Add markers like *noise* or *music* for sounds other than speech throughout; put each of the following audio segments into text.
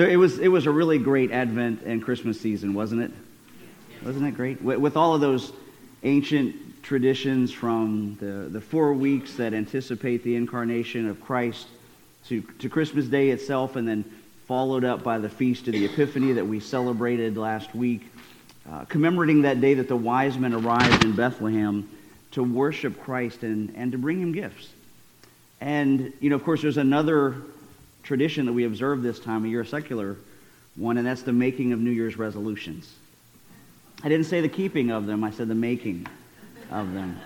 So it was, it was a really great Advent and Christmas season, wasn't it? Wasn't it great? With, with all of those ancient traditions from the, the four weeks that anticipate the incarnation of Christ to, to Christmas Day itself, and then followed up by the Feast of the Epiphany that we celebrated last week, uh, commemorating that day that the wise men arrived in Bethlehem to worship Christ and, and to bring him gifts. And, you know, of course, there's another tradition that we observe this time of year, a secular one, and that's the making of New Year's resolutions. I didn't say the keeping of them, I said the making of them.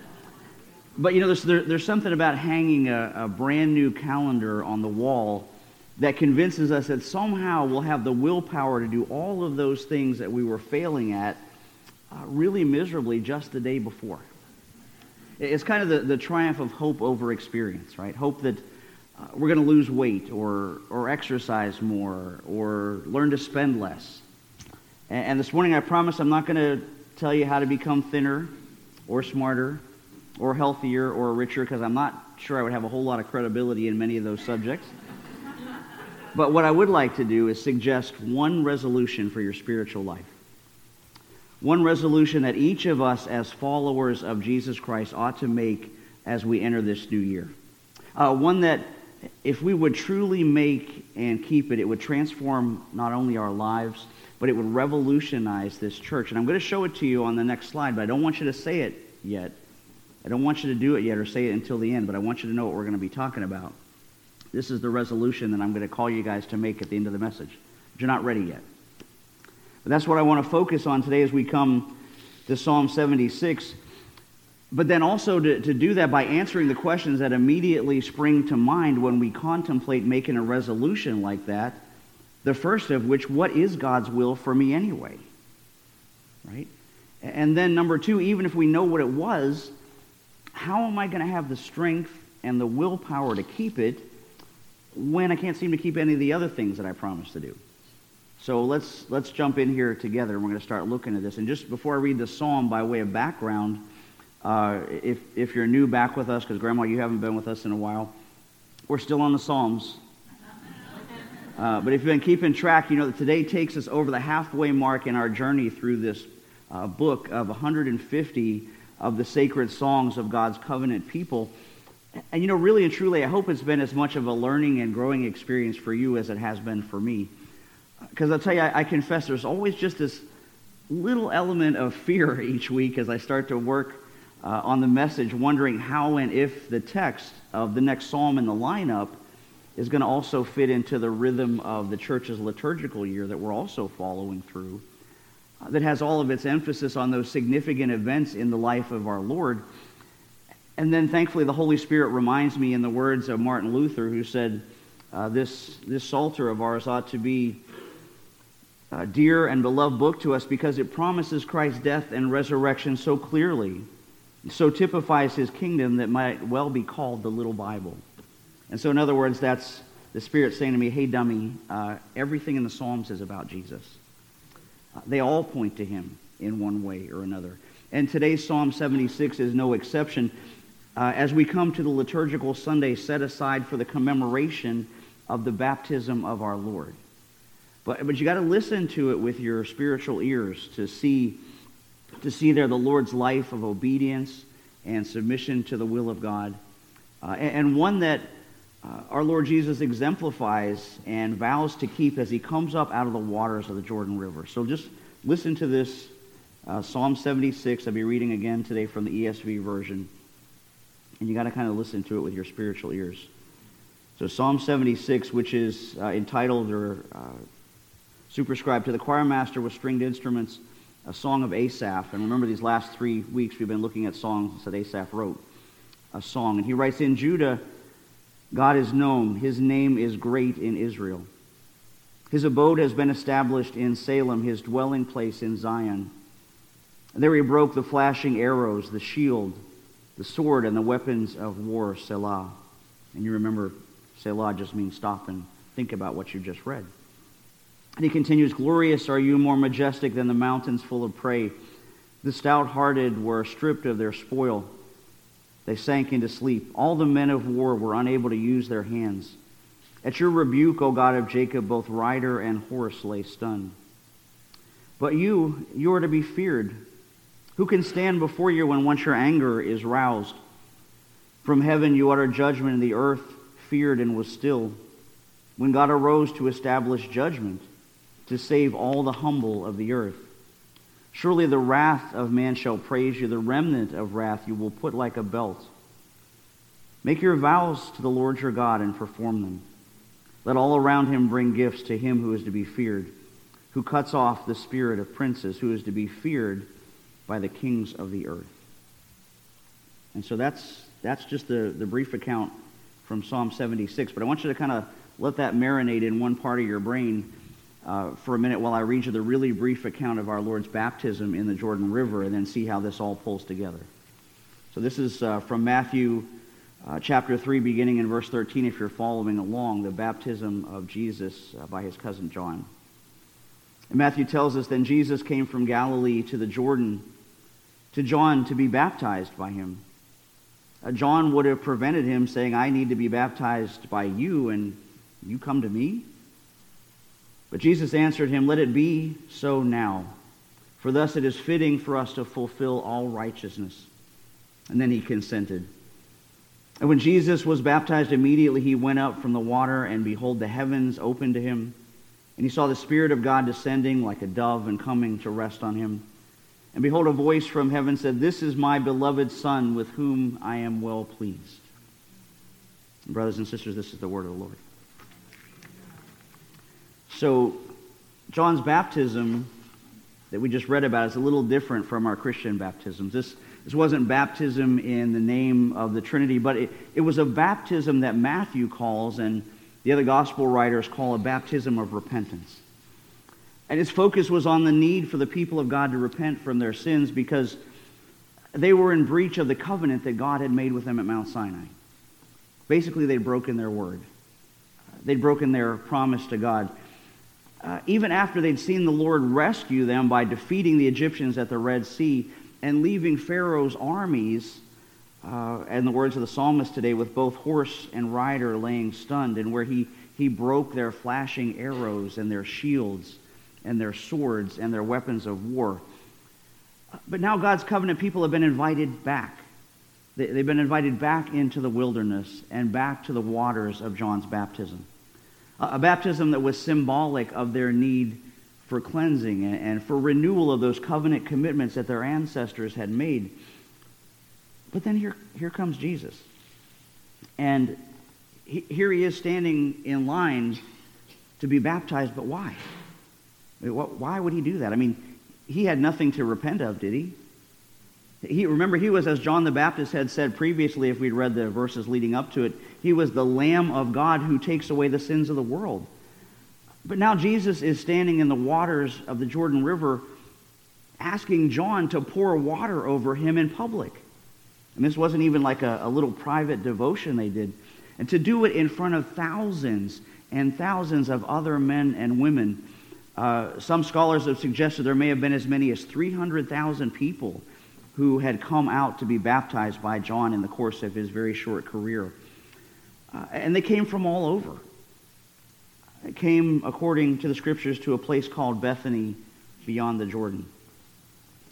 But you know, there's, there, there's something about hanging a, a brand new calendar on the wall that convinces us that somehow we'll have the willpower to do all of those things that we were failing at uh, really miserably just the day before. It's kind of the, the triumph of hope over experience, right? Hope that uh, we're going to lose weight or, or exercise more or learn to spend less. And, and this morning I promise I'm not going to tell you how to become thinner or smarter or healthier or richer because I'm not sure I would have a whole lot of credibility in many of those subjects. *laughs* but what I would like to do is suggest one resolution for your spiritual life. One resolution that each of us as followers of Jesus Christ ought to make as we enter this new year. Uh, one that if we would truly make and keep it, it would transform not only our lives, but it would revolutionize this church. And I'm going to show it to you on the next slide, but I don't want you to say it yet. I don't want you to do it yet or say it until the end, but I want you to know what we're going to be talking about. This is the resolution that I'm going to call you guys to make at the end of the message. But you're not ready yet. But that's what I want to focus on today as we come to Psalm 76 but then also to, to do that by answering the questions that immediately spring to mind when we contemplate making a resolution like that. The first of which, what is God's will for me anyway? Right? And then number two, even if we know what it was, how am I going to have the strength and the willpower to keep it when I can't seem to keep any of the other things that I promised to do? So let's, let's jump in here together and we're going to start looking at this. And just before I read the psalm by way of background, uh, if, if you're new back with us, because Grandma, you haven't been with us in a while, we're still on the Psalms. *laughs* Uh, but if you've been keeping track, you know that today takes us over the halfway mark in our journey through this uh, book of 150 of the sacred songs of God's covenant people. And you know, really and truly, I hope it's been as much of a learning and growing experience for you as it has been for me. Because I'll tell you, I, I confess there's always just this little element of fear *laughs* each week as I start to work uh, on the message, wondering how and if the text of the next psalm in the lineup is going to also fit into the rhythm of the church's liturgical year that we're also following through, uh, that has all of its emphasis on those significant events in the life of our Lord. And then, thankfully, the Holy Spirit reminds me in the words of Martin Luther, who said, uh, this, this Psalter of ours ought to be a dear and beloved book to us because it promises Christ's death and resurrection so clearly so typifies his kingdom that might well be called the little Bible. And so, in other words, that's the Spirit saying to me, hey, dummy, uh, everything in the Psalms is about Jesus. Uh, they all point to him in one way or another. And today's Psalm 76 is no exception. Uh, as we come to the liturgical Sunday set aside for the commemoration of the baptism of our Lord. But, but you got to listen to it with your spiritual ears to see to see there the Lord's life of obedience and submission to the will of God, uh, and, and, one that uh, our Lord Jesus exemplifies and vows to keep as he comes up out of the waters of the Jordan River. So just listen to this uh, Psalm 76. I'll be reading again today from the ESV version. And you got to kind of listen to it with your spiritual ears. So Psalm 76, which is uh, entitled or uh, superscribed to the choir master with stringed instruments a song of Asaph. And remember, these last three weeks we've been looking at songs that Asaph wrote. A song. And he writes, In Judah, God is known. His name is great in Israel. His abode has been established in Salem, his dwelling place in Zion. There he broke the flashing arrows, the shield, the sword, and the weapons of war, Selah. And you remember, Selah just means stop and think about what you just read. And he continues, Glorious are you, more majestic than the mountains full of prey. The stout hearted were stripped of their spoil. They sank into sleep. All the men of war were unable to use their hands. At your rebuke, O God of Jacob, both rider and horse lay stunned. But you, you are to be feared. Who can stand before you when once your anger is roused? From heaven you utter judgment, and the earth feared and was still. When God arose to establish judgment, to save all the humble of the earth. Surely the wrath of man shall praise you, the remnant of wrath you will put like a belt. Make your vows to the Lord your God and perform them. Let all around him bring gifts to him who is to be feared, who cuts off the spirit of princes, who is to be feared by the kings of the earth. And so that's, that's just the, the brief account from Psalm 76. But I want you to kind of let that marinate in one part of your brain uh, for a minute while I read you the really brief account of our Lord's baptism in the Jordan River and then see how this all pulls together. So this is uh, from Matthew uh, chapter 3, beginning in verse 13, if you're following along, the baptism of Jesus uh, by his cousin John. And Matthew tells us, Then Jesus came from Galilee to the Jordan to John to be baptized by him. Uh, John would have prevented him, saying, I need to be baptized by you, and you come to me? But Jesus answered him, Let it be so now, for thus it is fitting for us to fulfill all righteousness. And then he consented. And when Jesus was baptized, immediately he went up from the water, and behold, the heavens opened to him. And he saw the Spirit of God descending like a dove and coming to rest on him. And behold, a voice from heaven said, This is my beloved Son, with whom I am well pleased. Brothers and sisters, this is the word of the Lord. So, John's baptism that we just read about is a little different from our Christian baptisms. This, this wasn't baptism in the name of the Trinity, but it, it was a baptism that Matthew calls and the other gospel writers call a baptism of repentance. And its focus was on the need for the people of God to repent from their sins because they were in breach of the covenant that God had made with them at Mount Sinai. Basically, they'd broken their word. They'd broken their promise to God uh, even after they'd seen the Lord rescue them by defeating the Egyptians at the Red Sea and leaving Pharaoh's armies, uh, and the words of the psalmist today, with both horse and rider laying stunned, and where he, he broke their flashing arrows and their shields and their swords and their weapons of war. But now God's covenant people have been invited back. They, they've been invited back into the wilderness and back to the waters of John's baptism a baptism that was symbolic of their need for cleansing and for renewal of those covenant commitments that their ancestors had made. But then here, here comes Jesus. And he, here he is standing in line to be baptized, but why? Why would he do that? I mean, he had nothing to repent of, did he? He, remember, he was, as John the Baptist had said previously, if we'd read the verses leading up to it, he was the Lamb of God who takes away the sins of the world. But now Jesus is standing in the waters of the Jordan River asking John to pour water over him in public. And this wasn't even like a, a little private devotion they did. And to do it in front of thousands and thousands of other men and women. Uh, some scholars have suggested there may have been as many as 300,000 people who had come out to be baptized by John in the course of his very short career. Uh, and they came from all over. It came, according to the scriptures, to a place called Bethany beyond the Jordan.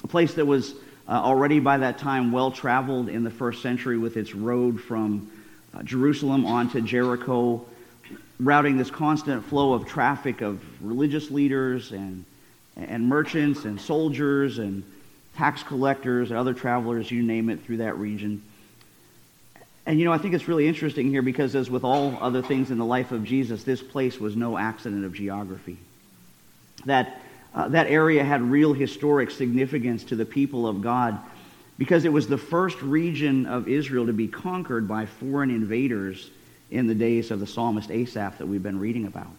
A place that was uh, already by that time well traveled in the first century with its road from uh, Jerusalem onto Jericho, routing this constant flow of traffic of religious leaders and, and merchants and soldiers and tax collectors, and other travelers, you name it, through that region. And you know, I think it's really interesting here because, as with all other things in the life of Jesus, this place was no accident of geography. That, uh, that area had real historic significance to the people of God because it was the first region of Israel to be conquered by foreign invaders in the days of the psalmist Asaph that we've been reading about.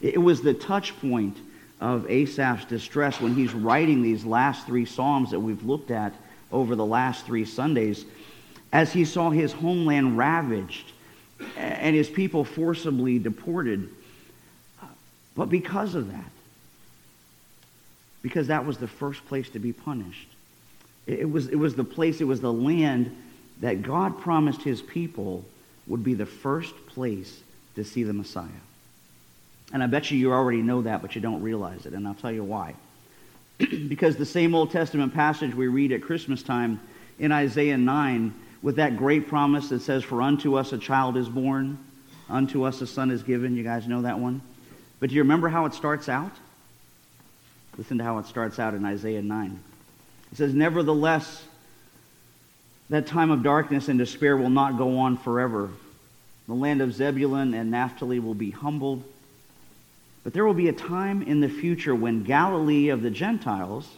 It was the touch point of Asaph's distress when he's writing these last three Psalms that we've looked at over the last three Sundays, as he saw his homeland ravaged and his people forcibly deported. But because of that, because that was the first place to be punished, it was, it was the place, it was the land that God promised his people would be the first place to see the Messiah. And I bet you you already know that, but you don't realize it. And I'll tell you why. *clears throat* because the same Old Testament passage we read at Christmas time in Isaiah 9, with that great promise that says, For unto us a child is born, unto us a son is given. You guys know that one? But do you remember how it starts out? Listen to how it starts out in Isaiah 9. It says, Nevertheless, that time of darkness and despair will not go on forever. The land of Zebulun and Naphtali will be humbled. But there will be a time in the future when Galilee of the Gentiles,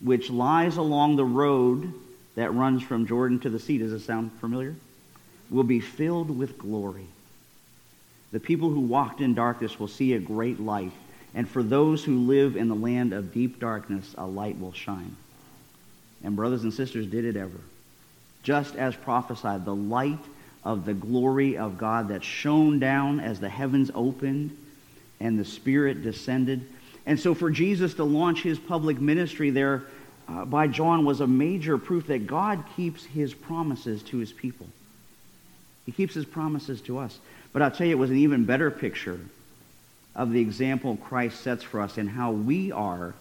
which lies along the road that runs from Jordan to the sea, does it sound familiar? Will be filled with glory. The people who walked in darkness will see a great light, and for those who live in the land of deep darkness, a light will shine. And brothers and sisters, did it ever? Just as prophesied, the light of the glory of God that shone down as the heavens opened and the Spirit descended. And so for Jesus to launch his public ministry there uh, by John was a major proof that God keeps his promises to his people. He keeps his promises to us. But I'll tell you, it was an even better picture of the example Christ sets for us and how we are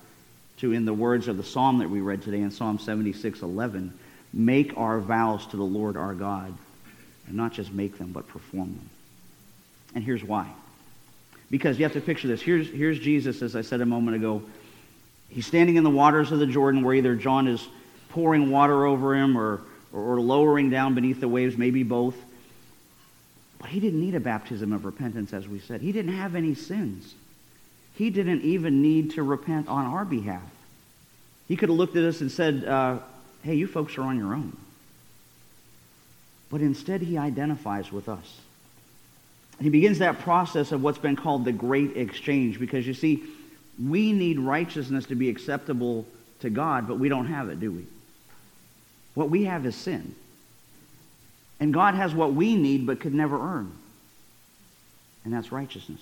to, in the words of the psalm that we read today in Psalm 76 11, make our vows to the Lord our God. And not just make them, but perform them. And here's why. Because you have to picture this. Here's, here's Jesus, as I said a moment ago. He's standing in the waters of the Jordan where either John is pouring water over him or, or lowering down beneath the waves, maybe both. But he didn't need a baptism of repentance, as we said. He didn't have any sins. He didn't even need to repent on our behalf. He could have looked at us and said, uh, hey, you folks are on your own. But instead, he identifies with us. He begins that process of what's been called the great exchange because you see, we need righteousness to be acceptable to God, but we don't have it, do we? What we have is sin. And God has what we need but could never earn. And that's righteousness.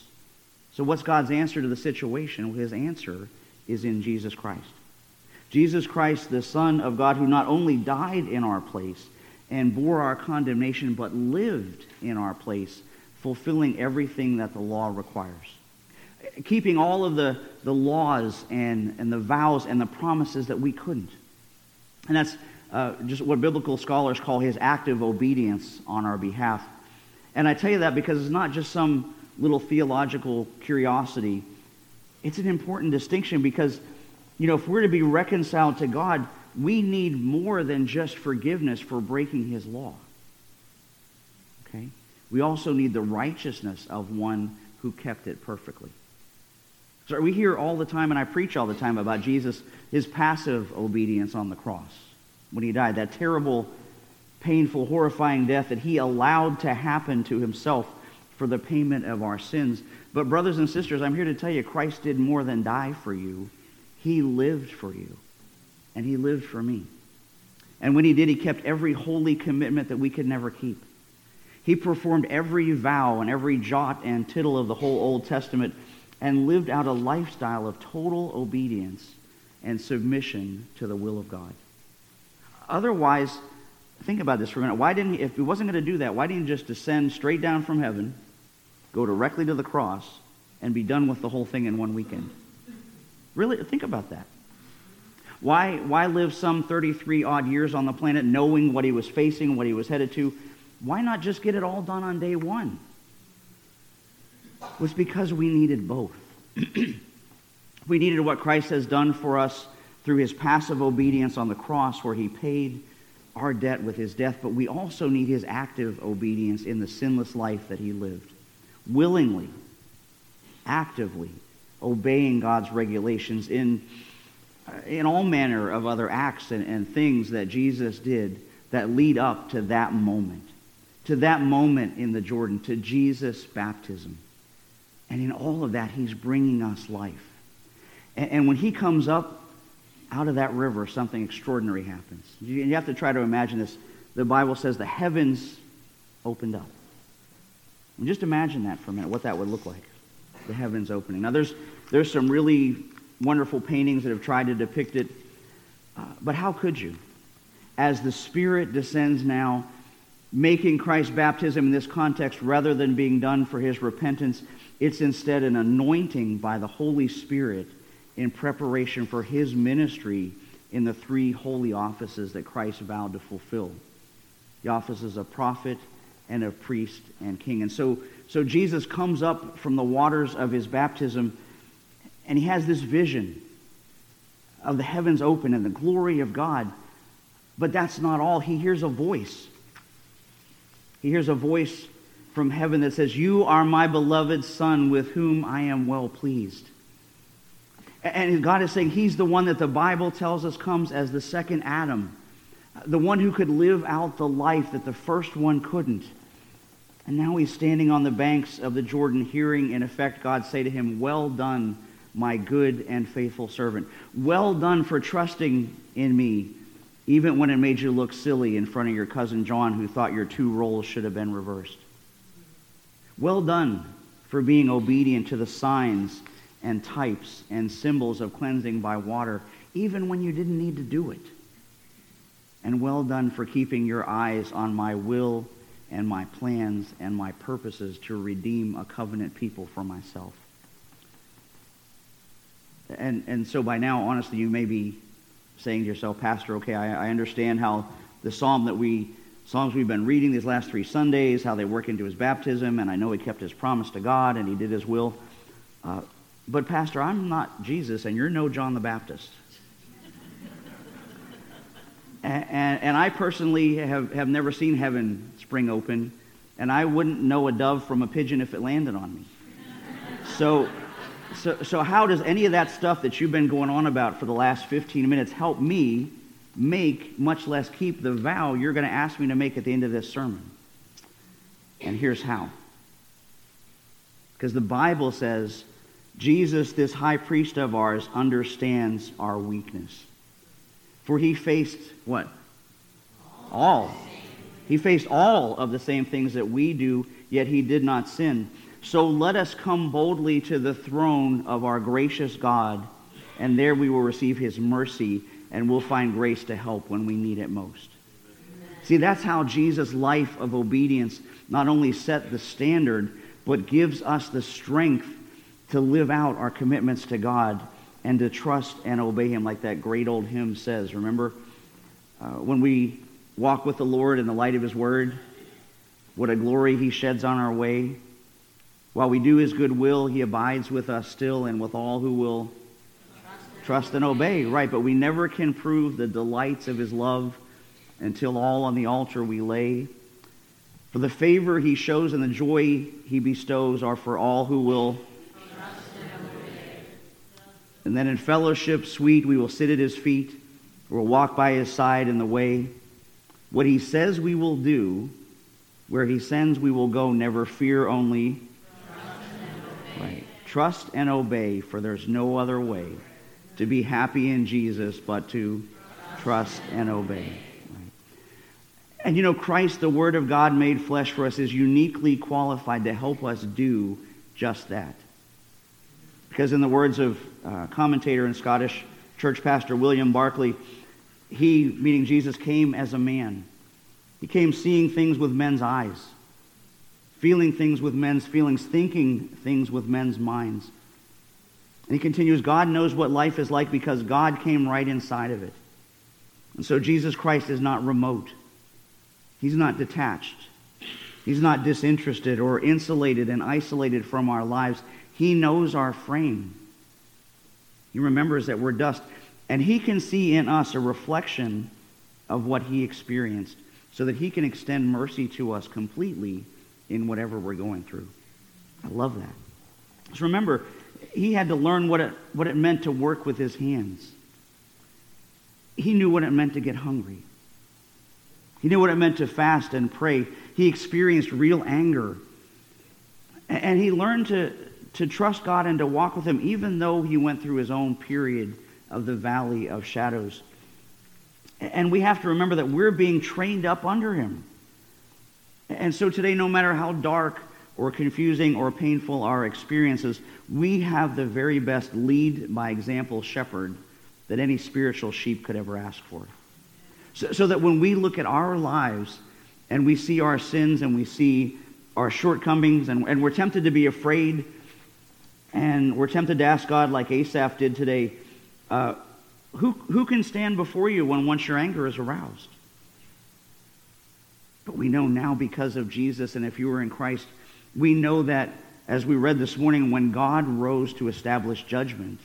So what's God's answer to the situation? Well, his answer is in Jesus Christ. Jesus Christ, the Son of God, who not only died in our place and bore our condemnation, but lived in our place, fulfilling everything that the law requires. Keeping all of the, the laws and, and the vows and the promises that we couldn't. And that's uh, just what biblical scholars call his active obedience on our behalf. And I tell you that because it's not just some little theological curiosity. It's an important distinction because, you know, if we're to be reconciled to God, we need more than just forgiveness for breaking his law. Okay? We also need the righteousness of one who kept it perfectly. So we hear all the time, and I preach all the time about Jesus, his passive obedience on the cross when he died, that terrible, painful, horrifying death that he allowed to happen to himself for the payment of our sins. But, brothers and sisters, I'm here to tell you Christ did more than die for you, he lived for you, and he lived for me. And when he did, he kept every holy commitment that we could never keep. He performed every vow and every jot and tittle of the whole Old Testament and lived out a lifestyle of total obedience and submission to the will of God. Otherwise, think about this for a minute. Why didn't he, if he wasn't going to do that, why didn't he just descend straight down from heaven, go directly to the cross, and be done with the whole thing in one weekend? Really, think about that. Why, why live some 33 odd years on the planet knowing what he was facing, what he was headed to? Why not just get it all done on day one? It was because we needed both. *clears throat* we needed what Christ has done for us through his passive obedience on the cross, where he paid our debt with his death, but we also need his active obedience in the sinless life that he lived. Willingly, actively obeying God's regulations in, uh, in all manner of other acts and, and things that Jesus did that lead up to that moment, to that moment in the Jordan, to Jesus' baptism. And in all of that, he's bringing us life. And, and when he comes up out of that river, something extraordinary happens. You, you have to try to imagine this. The Bible says the heavens opened up. And just imagine that for a minute, what that would look like. The heavens opening. Now, there's, there's some really wonderful paintings that have tried to depict it. Uh, but how could you? As the Spirit descends now, making Christ's baptism in this context rather than being done for his repentance. It's instead an anointing by the Holy Spirit in preparation for his ministry in the three holy offices that Christ vowed to fulfill the offices of prophet and of priest and king. And so, so Jesus comes up from the waters of his baptism and he has this vision of the heavens open and the glory of God. But that's not all. He hears a voice. He hears a voice from heaven that says, You are my beloved Son with whom I am well pleased. And God is saying he's the one that the Bible tells us comes as the second Adam, the one who could live out the life that the first one couldn't. And now he's standing on the banks of the Jordan, hearing, in effect, God say to him, Well done, my good and faithful servant. Well done for trusting in me, even when it made you look silly in front of your cousin John, who thought your two roles should have been reversed. Well done for being obedient to the signs and types and symbols of cleansing by water, even when you didn't need to do it. And well done for keeping your eyes on my will and my plans and my purposes to redeem a covenant people for myself. And, and so by now, honestly, you may be saying to yourself, Pastor, okay, I, I understand how the psalm that we, Psalms we've been reading these last three Sundays, how they work into his baptism, and I know he kept his promise to God and he did his will. Uh, but, Pastor, I'm not Jesus, and you're no John the Baptist. *laughs* and, and, and, I personally have, have never seen heaven spring open, and I wouldn't know a dove from a pigeon if it landed on me. So, so, so how does any of that stuff that you've been going on about for the last 15 minutes help me make, much less keep, the vow you're going to ask me to make at the end of this sermon? And here's how. Because the Bible says Jesus, this high priest of ours, understands our weakness. For he faced what? All. He faced all of the same things that we do, yet he did not sin. So let us come boldly to the throne of our gracious God, and there we will receive his mercy, and we'll find grace to help when we need it most. See, that's how Jesus' life of obedience not only set the standard, but gives us the strength to live out our commitments to God and to trust and obey Him, like that great old hymn says. Remember, uh, when we walk with the Lord in the light of His Word, what a glory He sheds on our way. While we do His good will, He abides with us still and with all who will trust and obey. Right, but we never can prove the delights of His love until all on the altar we lay. For the favor He shows and the joy He bestows are for all who will and then in fellowship sweet, we will sit at his feet. We'll walk by his side in the way. What he says we will do, where he sends we will go, never fear, only. Trust and obey, for there's no other way to be happy in Jesus but to trust and obey. And you know, Christ, the Word of God made flesh for us, is uniquely qualified to help us do just that. Because in the words of uh, commentator and Scottish church pastor William Barclay, he, meaning Jesus, came as a man. He came seeing things with men's eyes, feeling things with men's feelings, thinking things with men's minds. And he continues, God knows what life is like because God came right inside of it. And so Jesus Christ is not remote. He's not detached. He's not disinterested or insulated and isolated from our lives. He knows our frame. He remembers that we're dust. And he can see in us a reflection of what he experienced so that he can extend mercy to us completely in whatever we're going through. I love that. Just remember, he had to learn what it, what it meant to work with his hands. He knew what it meant to get hungry. He knew what it meant to fast and pray. He experienced real anger. And he learned to, to trust God and to walk with Him, even though he went through his own period of the valley of shadows. And we have to remember that we're being trained up under Him. And so today, no matter how dark or confusing or painful our experiences, we have the very best lead by example shepherd that any spiritual sheep could ever ask for. So, so that when we look at our lives and we see our sins and we see our shortcomings, and, and we're tempted to be afraid, and we're tempted to ask God, like Asaph did today, uh, who, who can stand before you when once your anger is aroused? But we know now because of Jesus, and if you were in Christ, we know that, as we read this morning, when God rose to establish judgment,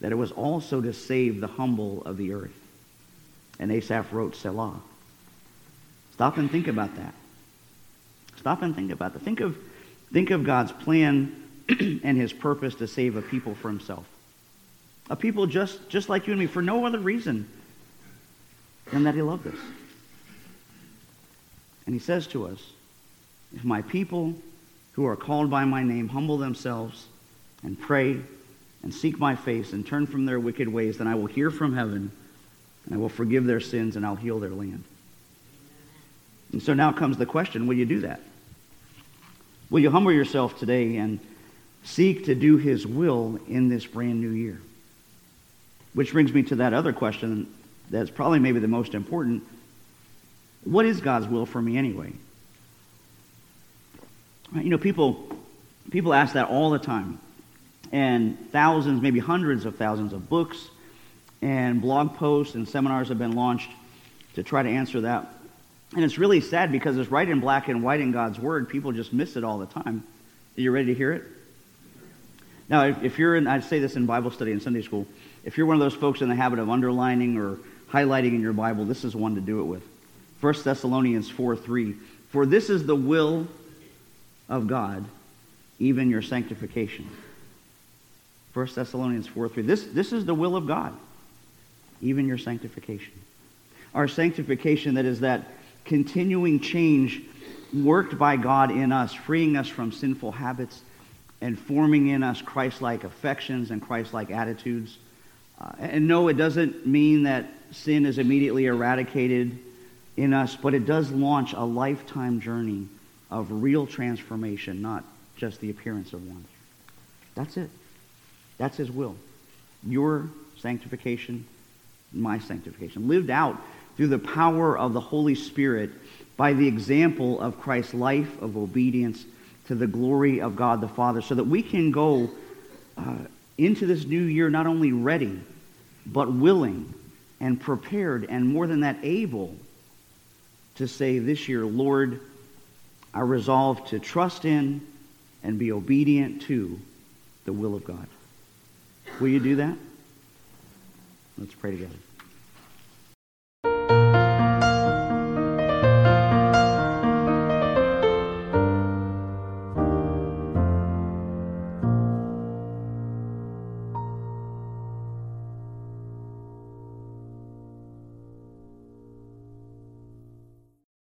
that it was also to save the humble of the earth. And Asaph wrote Selah. Stop and think about that. Stop and think about that. Think of, think of God's plan *clears throat* and his purpose to save a people for himself. A people just, just like you and me, for no other reason than that he loved us. And he says to us, if my people who are called by my name humble themselves and pray and seek my face and turn from their wicked ways, then I will hear from heaven and I will forgive their sins and I'll heal their land. And so now comes the question, will you do that? Will you humble yourself today and seek to do his will in this brand new year? Which brings me to that other question that's probably maybe the most important. What is God's will for me anyway? You know, people, people ask that all the time. And thousands, maybe hundreds of thousands of books and blog posts and seminars have been launched to try to answer that. And it's really sad because it's right in black and white in God's Word. People just miss it all the time. Are you ready to hear it? Now, if you're in, I say this in Bible study and Sunday school, if you're one of those folks in the habit of underlining or highlighting in your Bible, this is one to do it with. 1 Thessalonians 4 3. For this is the will of God, even your sanctification. 1 Thessalonians 4 3. This, this is the will of God, even your sanctification. Our sanctification, that is that continuing change worked by God in us, freeing us from sinful habits and forming in us Christ like affections and Christ like attitudes. Uh, and no, it doesn't mean that sin is immediately eradicated in us, but it does launch a lifetime journey of real transformation, not just the appearance of one. That's it. That's His will. Your sanctification, my sanctification, lived out through the power of the Holy Spirit by the example of Christ's life of obedience to the glory of God the Father, so that we can go uh, into this new year not only ready, but willing and prepared, and more than that, able to say this year, Lord, I resolve to trust in and be obedient to the will of God. Will you do that? Let's pray together.